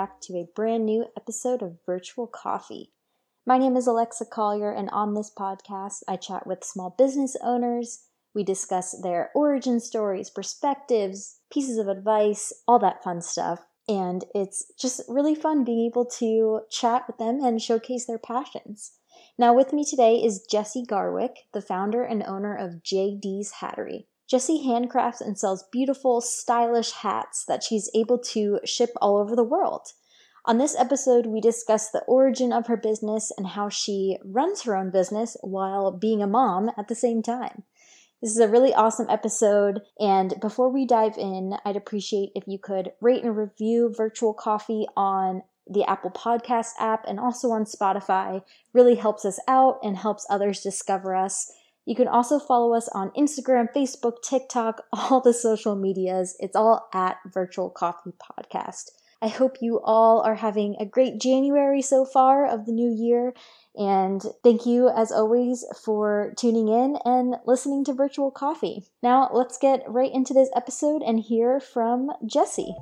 back to a brand new episode of Virtual Coffee. My name is Alexa Collier, and on this podcast, I chat with small business owners. We discuss their origin stories, perspectives, pieces of advice, all that fun stuff. And it's just really fun being able to chat with them and showcase their passions. Now, with me today is Jessie Garwick, the founder and owner of JD's Hattery. Jessie handcrafts and sells beautiful, stylish hats that she's able to ship all over the world. On this episode, we discuss the origin of her business and how she runs her own business while being a mom at the same time. This is a really awesome episode, and before we dive in, I'd appreciate if you could rate and review Virtual Coffee on the Apple Podcast app and also on Spotify. Really helps us out and helps others discover us. You can also follow us on Instagram, Facebook, TikTok, all the social medias. It's all at Virtual Coffee Podcast. I hope you all are having a great January so far of the new year. And thank you, as always, for tuning in and listening to Virtual Coffee. Now, let's get right into this episode and hear from Jessie.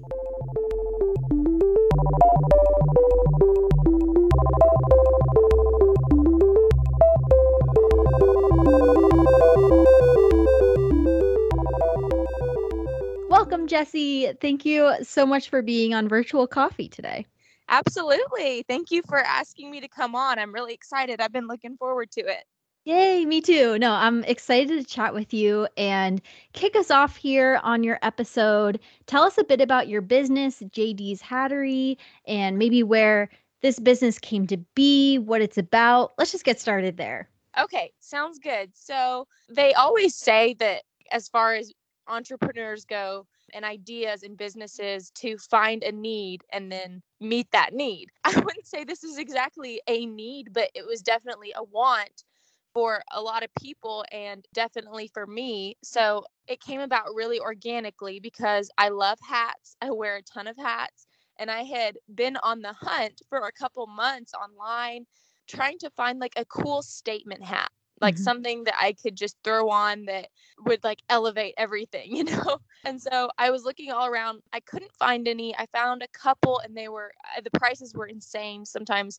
Jessie. Thank you so much for being on Virtual Coffee today. Absolutely. Thank you for asking me to come on. I'm really excited. I've been looking forward to it. Yay, me too. No, I'm excited to chat with you and kick us off here on your episode. Tell us a bit about your business, JD's Hattery, and maybe where this business came to be, what it's about. Let's just get started there. Okay, sounds good. So, they always say that as far as entrepreneurs go and ideas and businesses to find a need and then meet that need. I wouldn't say this is exactly a need, but it was definitely a want for a lot of people and definitely for me. So it came about really organically because I love hats. I wear a ton of hats and I had been on the hunt for a couple months online trying to find like a cool statement hat like mm-hmm. something that I could just throw on that would like elevate everything, you know? And so I was looking all around. I couldn't find any. I found a couple and they were, uh, the prices were insane, sometimes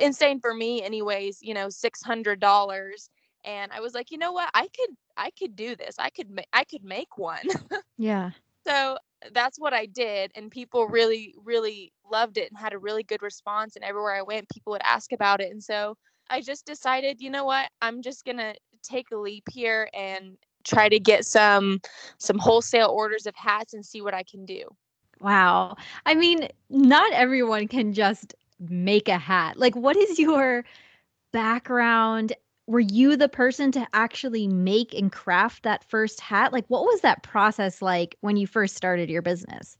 insane for me, anyways, you know, $600. And I was like, you know what? I could, I could do this. I could, ma- I could make one. yeah. So that's what I did. And people really, really loved it and had a really good response. And everywhere I went, people would ask about it. And so, I just decided, you know what? I'm just going to take a leap here and try to get some some wholesale orders of hats and see what I can do. Wow. I mean, not everyone can just make a hat. Like what is your background? Were you the person to actually make and craft that first hat? Like what was that process like when you first started your business?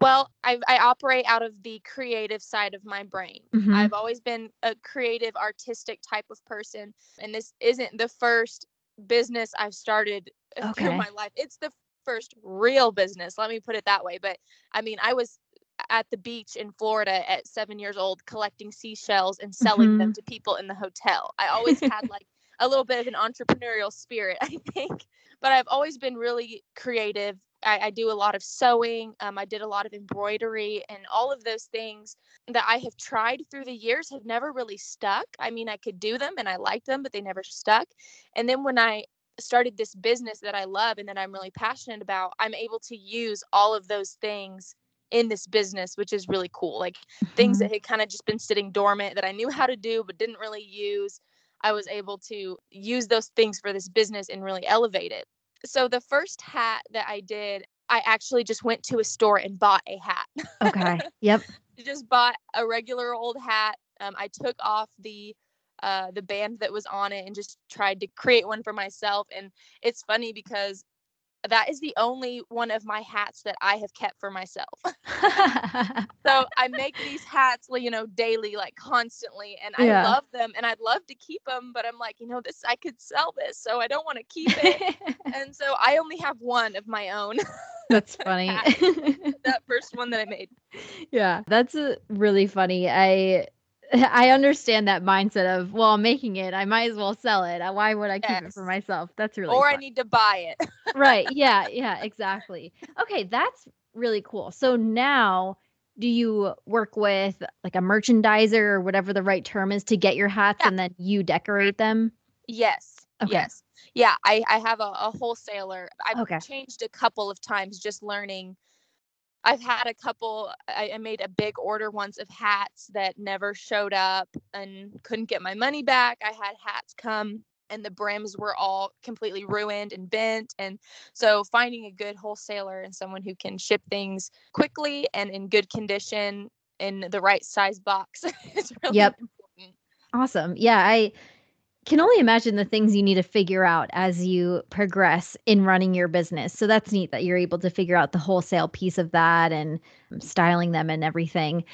Well, I, I operate out of the creative side of my brain. Mm-hmm. I've always been a creative, artistic type of person. And this isn't the first business I've started okay. through my life. It's the first real business. Let me put it that way. But I mean, I was at the beach in Florida at seven years old collecting seashells and selling mm-hmm. them to people in the hotel. I always had like a little bit of an entrepreneurial spirit, I think. But I've always been really creative, I, I do a lot of sewing. Um, I did a lot of embroidery, and all of those things that I have tried through the years have never really stuck. I mean, I could do them and I liked them, but they never stuck. And then when I started this business that I love and that I'm really passionate about, I'm able to use all of those things in this business, which is really cool. Like mm-hmm. things that had kind of just been sitting dormant that I knew how to do but didn't really use. I was able to use those things for this business and really elevate it. So the first hat that I did, I actually just went to a store and bought a hat. Okay. Yep. just bought a regular old hat. Um, I took off the uh, the band that was on it and just tried to create one for myself. And it's funny because that is the only one of my hats that I have kept for myself. so I make these hats, you know, daily, like constantly, and I yeah. love them and I'd love to keep them, but I'm like, you know, this I could sell this, so I don't want to keep it. and so I only have one of my own. That's funny. that first one that I made. Yeah, that's uh, really funny. I I understand that mindset of, well, I'm making it. I might as well sell it. Why would I keep yes. it for myself? That's really Or fun. I need to buy it. right. Yeah. Yeah. Exactly. Okay. That's really cool. So now do you work with like a merchandiser or whatever the right term is to get your hats yeah. and then you decorate them? Yes. Okay. Yes. Yeah, I, I have a, a wholesaler. I've okay. changed a couple of times just learning. I've had a couple, I, I made a big order once of hats that never showed up and couldn't get my money back. I had hats come and the brims were all completely ruined and bent. And so finding a good wholesaler and someone who can ship things quickly and in good condition in the right size box is really yep. important. Awesome. Yeah, I can only imagine the things you need to figure out as you progress in running your business. So that's neat that you're able to figure out the wholesale piece of that and styling them and everything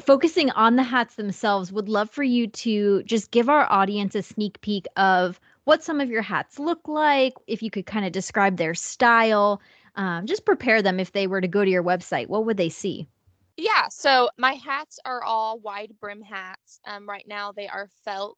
focusing on the hats themselves, would love for you to just give our audience a sneak peek of what some of your hats look like, if you could kind of describe their style, um, just prepare them if they were to go to your website. What would they see? Yeah, so my hats are all wide brim hats. Um, right now they are felt,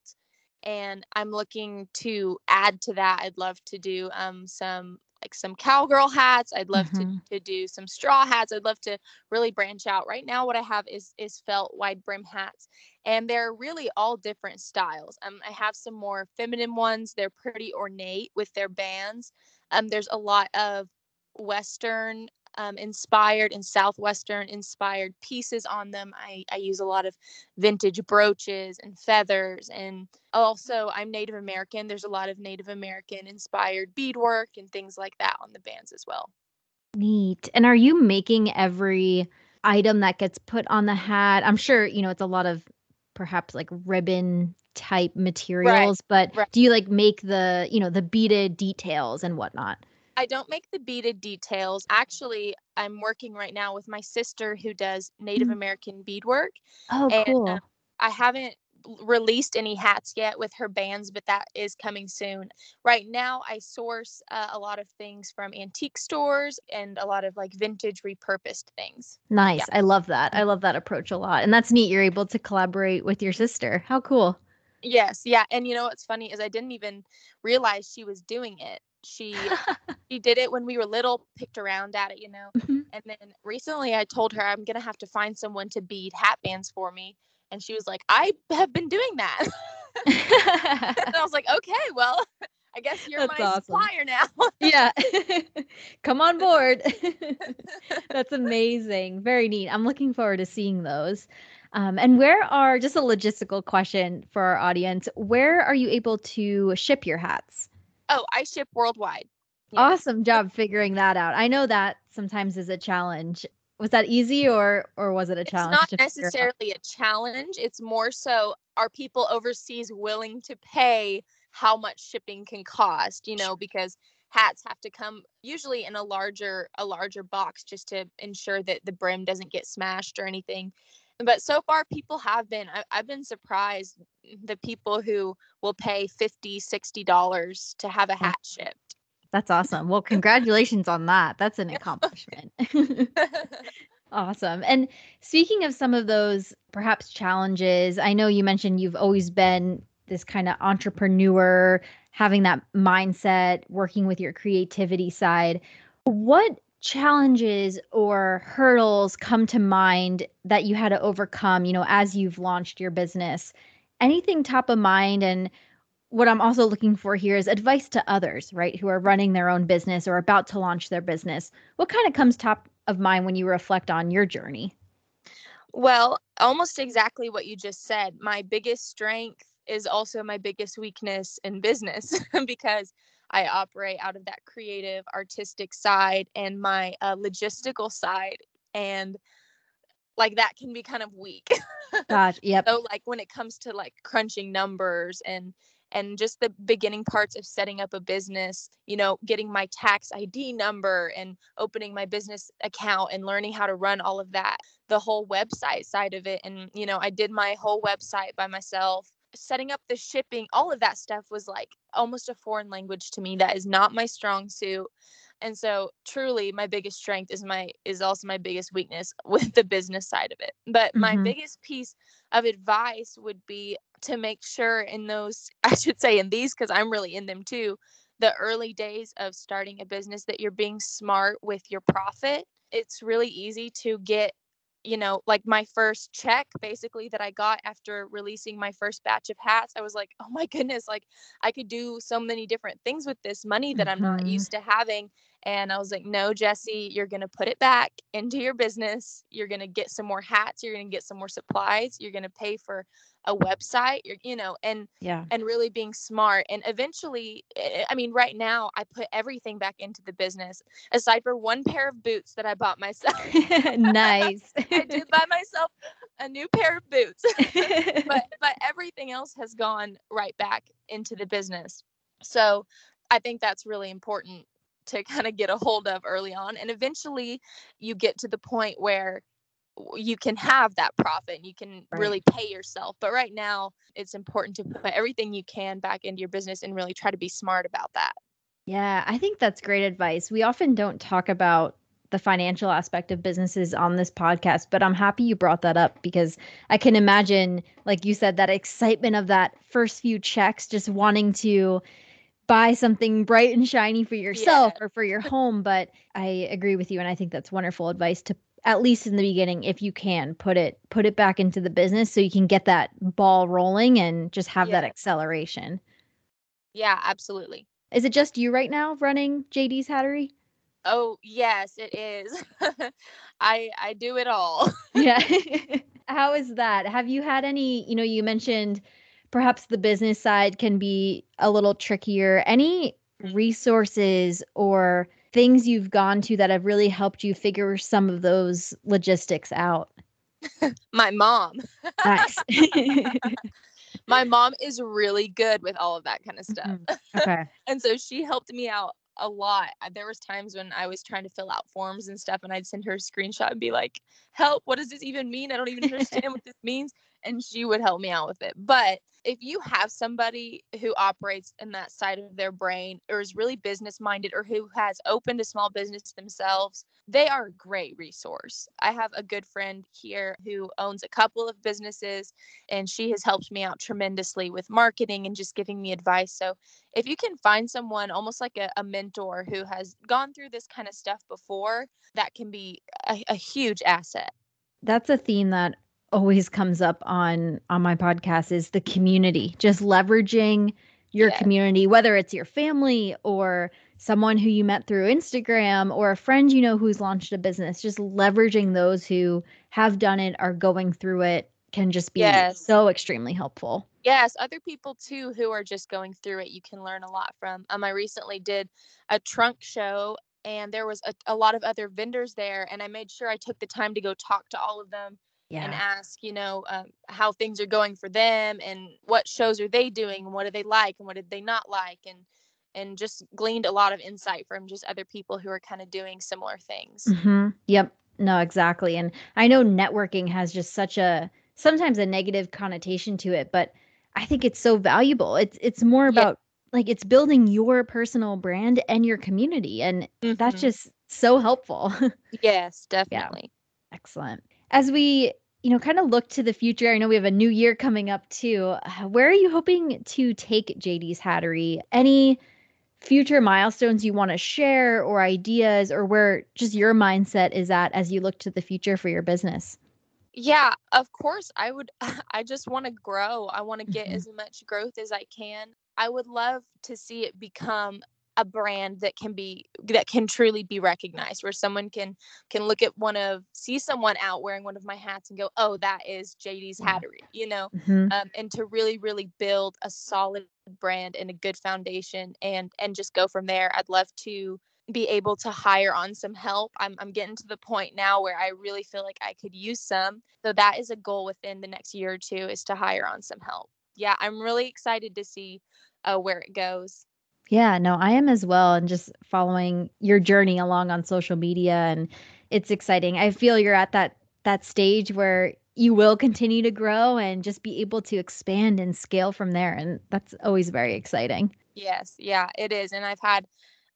and I'm looking to add to that. I'd love to do um, some like some cowgirl hats. I'd love mm-hmm. to, to do some straw hats. I'd love to really branch out. Right now, what I have is is felt wide brim hats, and they're really all different styles. Um, I have some more feminine ones. They're pretty ornate with their bands. Um, there's a lot of Western um, inspired and Southwestern inspired pieces on them. I, I use a lot of vintage brooches and feathers. And also, I'm Native American. There's a lot of Native American inspired beadwork and things like that on the bands as well. Neat. And are you making every item that gets put on the hat? I'm sure, you know, it's a lot of perhaps like ribbon type materials, right, but right. do you like make the, you know, the beaded details and whatnot? I don't make the beaded details. Actually, I'm working right now with my sister who does Native mm. American beadwork. Oh, and, cool. Uh, I haven't released any hats yet with her bands, but that is coming soon. Right now, I source uh, a lot of things from antique stores and a lot of like vintage repurposed things. Nice. Yeah. I love that. I love that approach a lot. And that's neat. You're able to collaborate with your sister. How cool. Yes. Yeah. And you know what's funny is I didn't even realize she was doing it she she did it when we were little picked around at it you know mm-hmm. and then recently i told her i'm gonna have to find someone to bead hat bands for me and she was like i have been doing that. And i was like okay well i guess you're That's my awesome. supplier now. Yeah. Come on board. That's amazing. Very neat. I'm looking forward to seeing those. Um, and where are just a logistical question for our audience where are you able to ship your hats Oh, I ship worldwide. Awesome job figuring that out. I know that sometimes is a challenge. Was that easy or or was it a challenge? It's not necessarily a challenge. It's more so are people overseas willing to pay how much shipping can cost, you know, because hats have to come usually in a larger a larger box just to ensure that the brim doesn't get smashed or anything but so far people have been I, have been surprised the people who will pay 50 60 dollars to have a hat shipped. That's awesome. Well congratulations on that. That's an accomplishment. Awesome. And speaking of some of those perhaps challenges i know you mentioned you've always been this kind of entrepreneur having that mindset working with your creativity side. What challenges or hurdles come to mind that you had to overcome, you know, as you've launched your business? Anything top of mind? And what I'm also looking for here is advice to others, right, who are running their own business or about to launch their business. What kind of comes top of mind when you reflect on your journey? Well, almost exactly what you just said. My biggest strength is also my biggest weakness in business because I operate out of that creative, artistic side and my uh, logistical side. And like that can be kind of weak. Gosh, yep. so like when it comes to like crunching numbers and and just the beginning parts of setting up a business, you know, getting my tax ID number and opening my business account and learning how to run all of that, the whole website side of it. And, you know, I did my whole website by myself setting up the shipping, all of that stuff was like almost a foreign language to me. That is not my strong suit. And so truly my biggest strength is my is also my biggest weakness with the business side of it. But mm-hmm. my biggest piece of advice would be to make sure in those I should say in these cuz I'm really in them too, the early days of starting a business that you're being smart with your profit. It's really easy to get you know, like my first check basically that I got after releasing my first batch of hats, I was like, oh my goodness, like I could do so many different things with this money that mm-hmm. I'm not mm-hmm. used to having. And I was like, no, Jesse, you're going to put it back into your business. You're going to get some more hats. You're going to get some more supplies. You're going to pay for a website you're, you know and yeah and really being smart and eventually eh, i mean right now i put everything back into the business aside for one pair of boots that i bought myself nice i did buy myself a new pair of boots but but everything else has gone right back into the business so i think that's really important to kind of get a hold of early on and eventually you get to the point where you can have that profit and you can right. really pay yourself. But right now, it's important to put everything you can back into your business and really try to be smart about that. Yeah, I think that's great advice. We often don't talk about the financial aspect of businesses on this podcast, but I'm happy you brought that up because I can imagine, like you said, that excitement of that first few checks, just wanting to buy something bright and shiny for yourself yeah. or for your home. But I agree with you. And I think that's wonderful advice to at least in the beginning if you can put it put it back into the business so you can get that ball rolling and just have yeah. that acceleration yeah absolutely is it just you right now running jd's hattery oh yes it is i i do it all yeah how is that have you had any you know you mentioned perhaps the business side can be a little trickier any mm-hmm. resources or things you've gone to that have really helped you figure some of those logistics out? My mom. nice. My mom is really good with all of that kind of stuff. Mm-hmm. Okay. and so she helped me out a lot. There was times when I was trying to fill out forms and stuff and I'd send her a screenshot and be like, "Help, what does this even mean? I don't even understand what this means." And she would help me out with it. But if you have somebody who operates in that side of their brain or is really business minded or who has opened a small business themselves, they are a great resource. I have a good friend here who owns a couple of businesses and she has helped me out tremendously with marketing and just giving me advice. So if you can find someone almost like a, a mentor who has gone through this kind of stuff before, that can be a, a huge asset. That's a theme that always comes up on on my podcast is the community just leveraging your yeah. community whether it's your family or someone who you met through Instagram or a friend you know who's launched a business just leveraging those who have done it are going through it can just be yes. so extremely helpful yes other people too who are just going through it you can learn a lot from um i recently did a trunk show and there was a, a lot of other vendors there and i made sure i took the time to go talk to all of them yeah. and ask, you know, um, how things are going for them and what shows are they doing and what do they like and what did they not like and and just gleaned a lot of insight from just other people who are kind of doing similar things. Mm-hmm. Yep. No, exactly. And I know networking has just such a sometimes a negative connotation to it, but I think it's so valuable. It's it's more about yeah. like it's building your personal brand and your community and mm-hmm. that's just so helpful. yes, definitely. Yeah. Excellent as we you know kind of look to the future i know we have a new year coming up too where are you hoping to take jd's hattery? Any future milestones you want to share or ideas or where just your mindset is at as you look to the future for your business? Yeah of course i would i just want to grow. I want to get mm-hmm. as much growth as i can. I would love to see it become a brand that can be that can truly be recognized where someone can can look at one of see someone out wearing one of my hats and go oh that is jd's hattery you know mm-hmm. um, and to really really build a solid brand and a good foundation and and just go from there i'd love to be able to hire on some help. I'm, I'm getting to the point now where I really feel like I could use some. So that is a goal within the next year or two is to hire on some help. Yeah, I'm really excited to see uh, where it goes. Yeah, no, I am as well. And just following your journey along on social media and it's exciting. I feel you're at that that stage where you will continue to grow and just be able to expand and scale from there. And that's always very exciting. Yes, yeah, it is. And I've had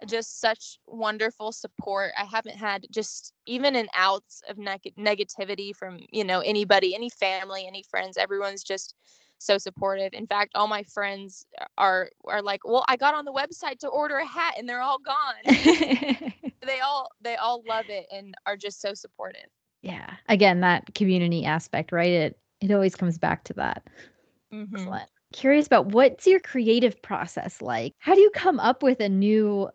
just such wonderful support. I haven't had just even an ounce of neg- negativity from, you know, anybody, any family, any friends. Everyone's just so supportive. In fact, all my friends are are like, "Well, I got on the website to order a hat and they're all gone." they all they all love it and are just so supportive. Yeah. Again, that community aspect, right? It it always comes back to that. Mm-hmm. Excellent. Curious about what's your creative process like? How do you come up with a new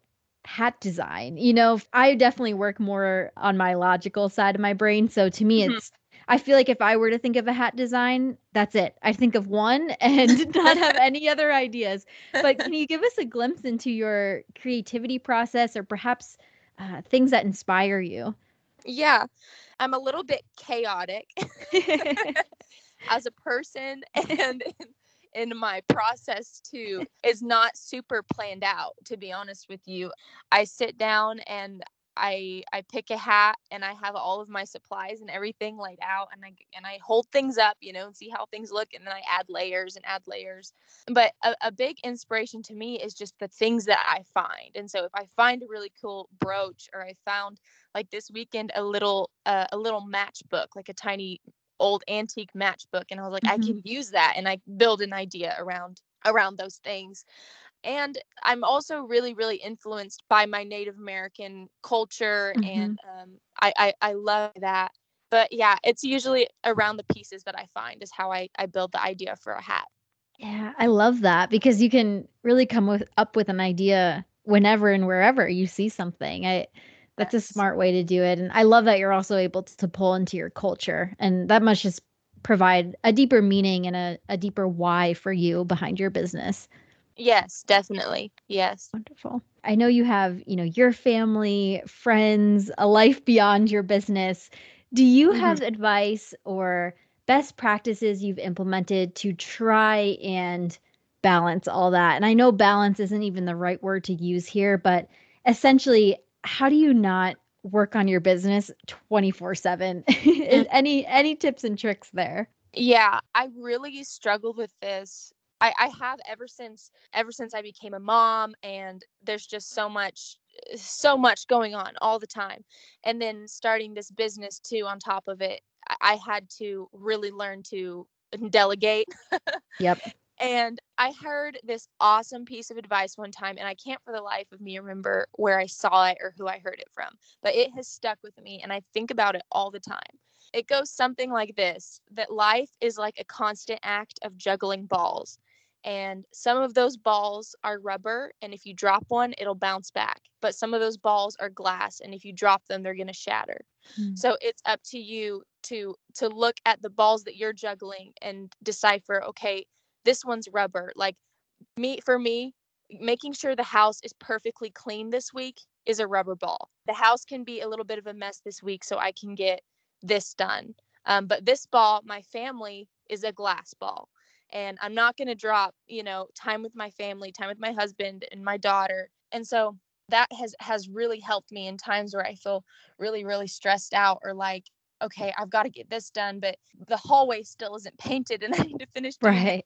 hat design? You know, I definitely work more on my logical side of my brain. So to me, mm-hmm. it's I feel like if I were to think of a hat design, that's it. I think of one and not have any other ideas. But can you give us a glimpse into your creativity process or perhaps uh, things that inspire you? Yeah, I'm a little bit chaotic as a person and in my process too is not super planned out to be honest with you i sit down and I I pick a hat and I have all of my supplies and everything laid out and I and I hold things up, you know, and see how things look and then I add layers and add layers. But a, a big inspiration to me is just the things that I find. And so if I find a really cool brooch or I found like this weekend a little uh, a little matchbook, like a tiny old antique matchbook and I was like mm-hmm. I can use that and I build an idea around around those things and i'm also really really influenced by my native american culture mm-hmm. and um, I, I i love that but yeah it's usually around the pieces that i find is how i i build the idea for a hat yeah i love that because you can really come with up with an idea whenever and wherever you see something i that's yes. a smart way to do it and i love that you're also able to, to pull into your culture and that must just provide a deeper meaning and a, a deeper why for you behind your business Yes, definitely. Yes. Wonderful. I know you have, you know, your family, friends, a life beyond your business. Do you mm-hmm. have advice or best practices you've implemented to try and balance all that? And I know balance isn't even the right word to use here, but essentially, how do you not work on your business 24/7? Mm. any any tips and tricks there? Yeah, I really struggled with this I, I have ever since ever since I became a mom and there's just so much so much going on all the time. And then starting this business too on top of it, I, I had to really learn to delegate. yep. And I heard this awesome piece of advice one time, and I can't for the life of me remember where I saw it or who I heard it from, but it has stuck with me, and I think about it all the time. It goes something like this that life is like a constant act of juggling balls and some of those balls are rubber and if you drop one it'll bounce back but some of those balls are glass and if you drop them they're going to shatter. Mm. so it's up to you to to look at the balls that you're juggling and decipher okay this one's rubber. Like me for me making sure the house is perfectly clean this week is a rubber ball. The house can be a little bit of a mess this week so i can get this done. Um, but this ball my family is a glass ball and I'm not going to drop, you know, time with my family, time with my husband and my daughter. And so that has has really helped me in times where I feel really really stressed out or like okay, I've got to get this done, but the hallway still isn't painted and I need to finish right.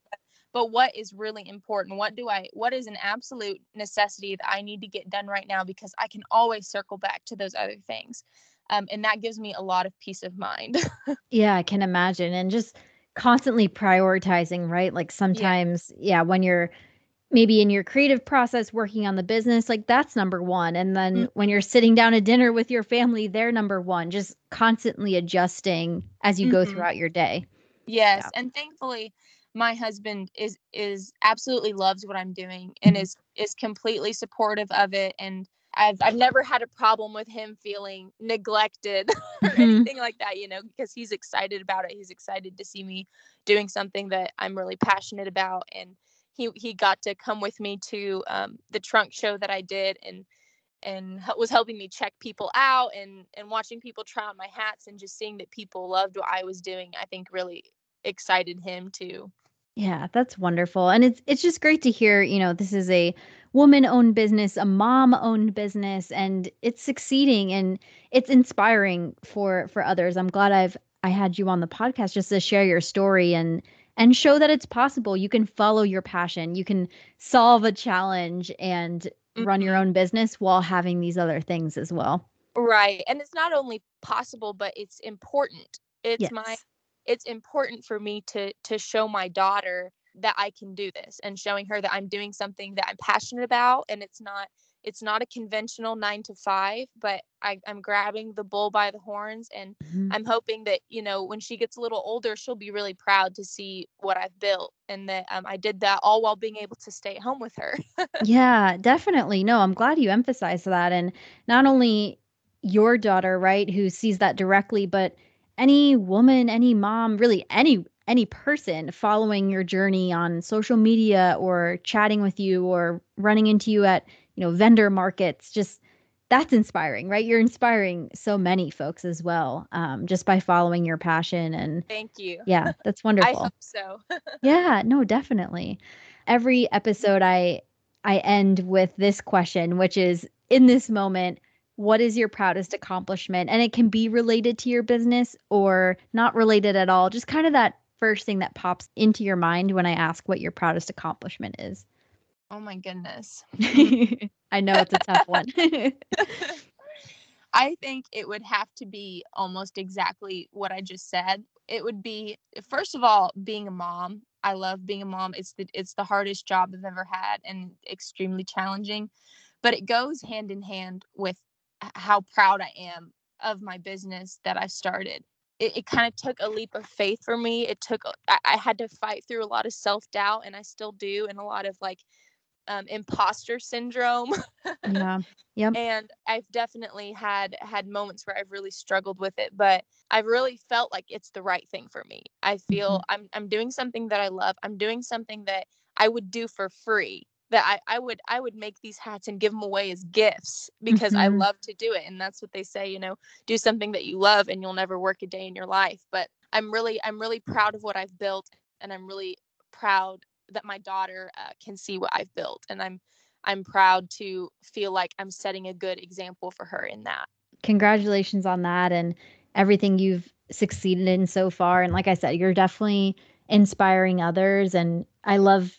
But what is really important? What do I what is an absolute necessity that I need to get done right now because I can always circle back to those other things. Um, and that gives me a lot of peace of mind. yeah, I can imagine. And just constantly prioritizing, right? Like sometimes, yeah. yeah, when you're maybe in your creative process working on the business, like that's number one. And then mm-hmm. when you're sitting down at dinner with your family, they're number one, just constantly adjusting as you mm-hmm. go throughout your day. Yes. Yeah. And thankfully, my husband is is absolutely loves what I'm doing and mm-hmm. is is completely supportive of it and I've I've never had a problem with him feeling neglected or mm-hmm. anything like that, you know, because he's excited about it. He's excited to see me doing something that I'm really passionate about, and he he got to come with me to um, the trunk show that I did, and and was helping me check people out and and watching people try on my hats and just seeing that people loved what I was doing. I think really excited him too. Yeah, that's wonderful. And it's it's just great to hear, you know, this is a woman-owned business, a mom-owned business and it's succeeding and it's inspiring for for others. I'm glad I've I had you on the podcast just to share your story and and show that it's possible. You can follow your passion. You can solve a challenge and mm-hmm. run your mm-hmm. own business while having these other things as well. Right. And it's not only possible, but it's important. It's yes. my it's important for me to to show my daughter that I can do this and showing her that I'm doing something that I'm passionate about and it's not it's not a conventional nine to five, but I, I'm grabbing the bull by the horns and mm-hmm. I'm hoping that, you know, when she gets a little older, she'll be really proud to see what I've built and that um, I did that all while being able to stay at home with her. yeah, definitely. No, I'm glad you emphasized that. And not only your daughter, right, who sees that directly, but any woman, any mom, really any any person following your journey on social media or chatting with you or running into you at you know vendor markets just that's inspiring right? You're inspiring so many folks as well um, just by following your passion and thank you. Yeah that's wonderful. i hope so. Yeah no definitely. Every episode i i end with this question which is in this moment what is your proudest accomplishment and it can be related to your business or not related at all just kind of that first thing that pops into your mind when i ask what your proudest accomplishment is Oh my goodness. I know it's a tough one. I think it would have to be almost exactly what I just said. It would be first of all being a mom. I love being a mom. It's the it's the hardest job I've ever had and extremely challenging, but it goes hand in hand with how proud I am of my business that I started. It, it kind of took a leap of faith for me. It took I, I had to fight through a lot of self doubt, and I still do, and a lot of like um, imposter syndrome. yeah. Yep. And I've definitely had had moments where I've really struggled with it, but I've really felt like it's the right thing for me. I feel mm-hmm. I'm I'm doing something that I love. I'm doing something that I would do for free. That I, I would I would make these hats and give them away as gifts because mm-hmm. I love to do it. And that's what they say, you know, do something that you love and you'll never work a day in your life. But I'm really I'm really proud of what I've built and I'm really proud that my daughter uh, can see what I've built, and I'm I'm proud to feel like I'm setting a good example for her in that. Congratulations on that and everything you've succeeded in so far. And like I said, you're definitely inspiring others. And I love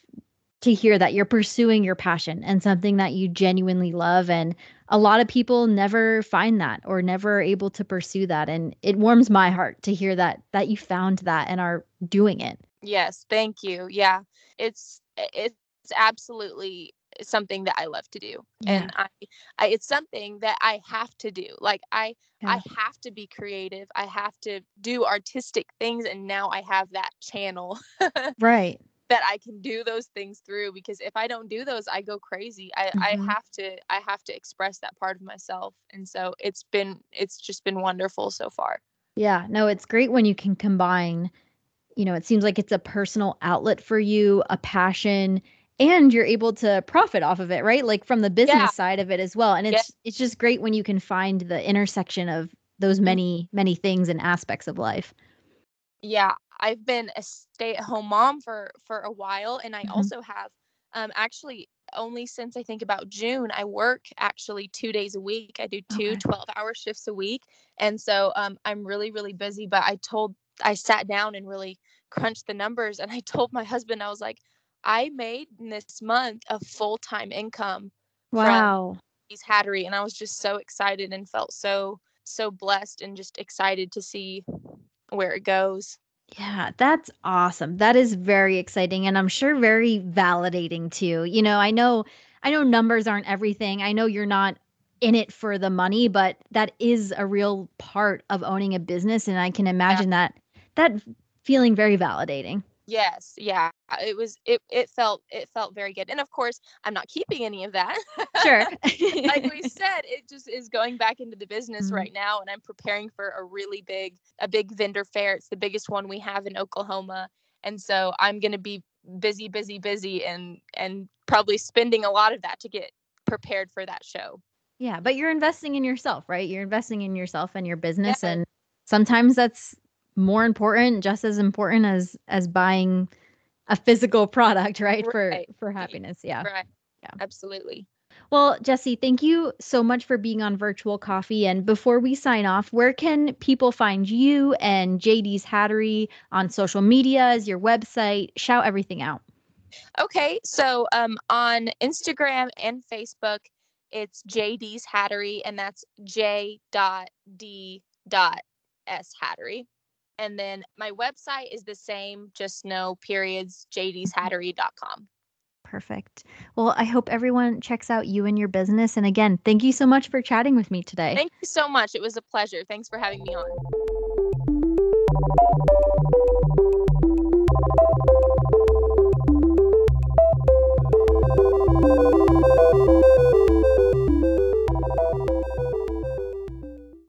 to hear that you're pursuing your passion and something that you genuinely love. And a lot of people never find that or never are able to pursue that. And it warms my heart to hear that that you found that and are doing it. Yes, thank you. Yeah. It's it's absolutely something that I love to do. Yeah. And I, I it's something that I have to do. Like I yeah. I have to be creative. I have to do artistic things and now I have that channel. right. That I can do those things through because if I don't do those I go crazy. I mm-hmm. I have to I have to express that part of myself. And so it's been it's just been wonderful so far. Yeah, no, it's great when you can combine you know, it seems like it's a personal outlet for you, a passion, and you're able to profit off of it, right? Like from the business yeah. side of it as well. And it's yeah. it's just great when you can find the intersection of those mm-hmm. many many things and aspects of life. Yeah, I've been a stay-at-home mom for for a while and I mm-hmm. also have um actually only since I think about June, I work actually two days a week. I do two okay. 12 hour shifts a week. And so um, I'm really, really busy. But I told I sat down and really crunched the numbers and I told my husband I was like I made this month a full-time income wow JD's Hattery and I was just so excited and felt so so blessed and just excited to see where it goes. Yeah, that's awesome. That is very exciting and I'm sure very validating too. You know, I know I know numbers aren't everything. I know you're not in it for the money, but that is a real part of owning a business and I can imagine yeah. that that feeling very validating. Yes, yeah. It was it it felt it felt very good. And of course, I'm not keeping any of that. Sure. like we said, it just is going back into the business mm-hmm. right now and I'm preparing for a really big a big vendor fair. It's the biggest one we have in Oklahoma. And so I'm going to be busy busy busy and and probably spending a lot of that to get prepared for that show. Yeah, but you're investing in yourself, right? You're investing in yourself and your business and sometimes that's more important, just as important as as buying a physical product, right? right. For for happiness. Yeah. Right. Yeah. Absolutely. Well, Jesse, thank you so much for being on Virtual Coffee. And before we sign off, where can people find you and JD's Hattery on social medias, your website? Shout everything out. Okay. So um, on Instagram and Facebook, it's JD's Hattery, and that's J dot D dot S Hattery. And then my website is the same, just no periods, jdshattery.com. Perfect. Well, I hope everyone checks out you and your business. And again, thank you so much for chatting with me today. Thank you so much. It was a pleasure. Thanks for having me on.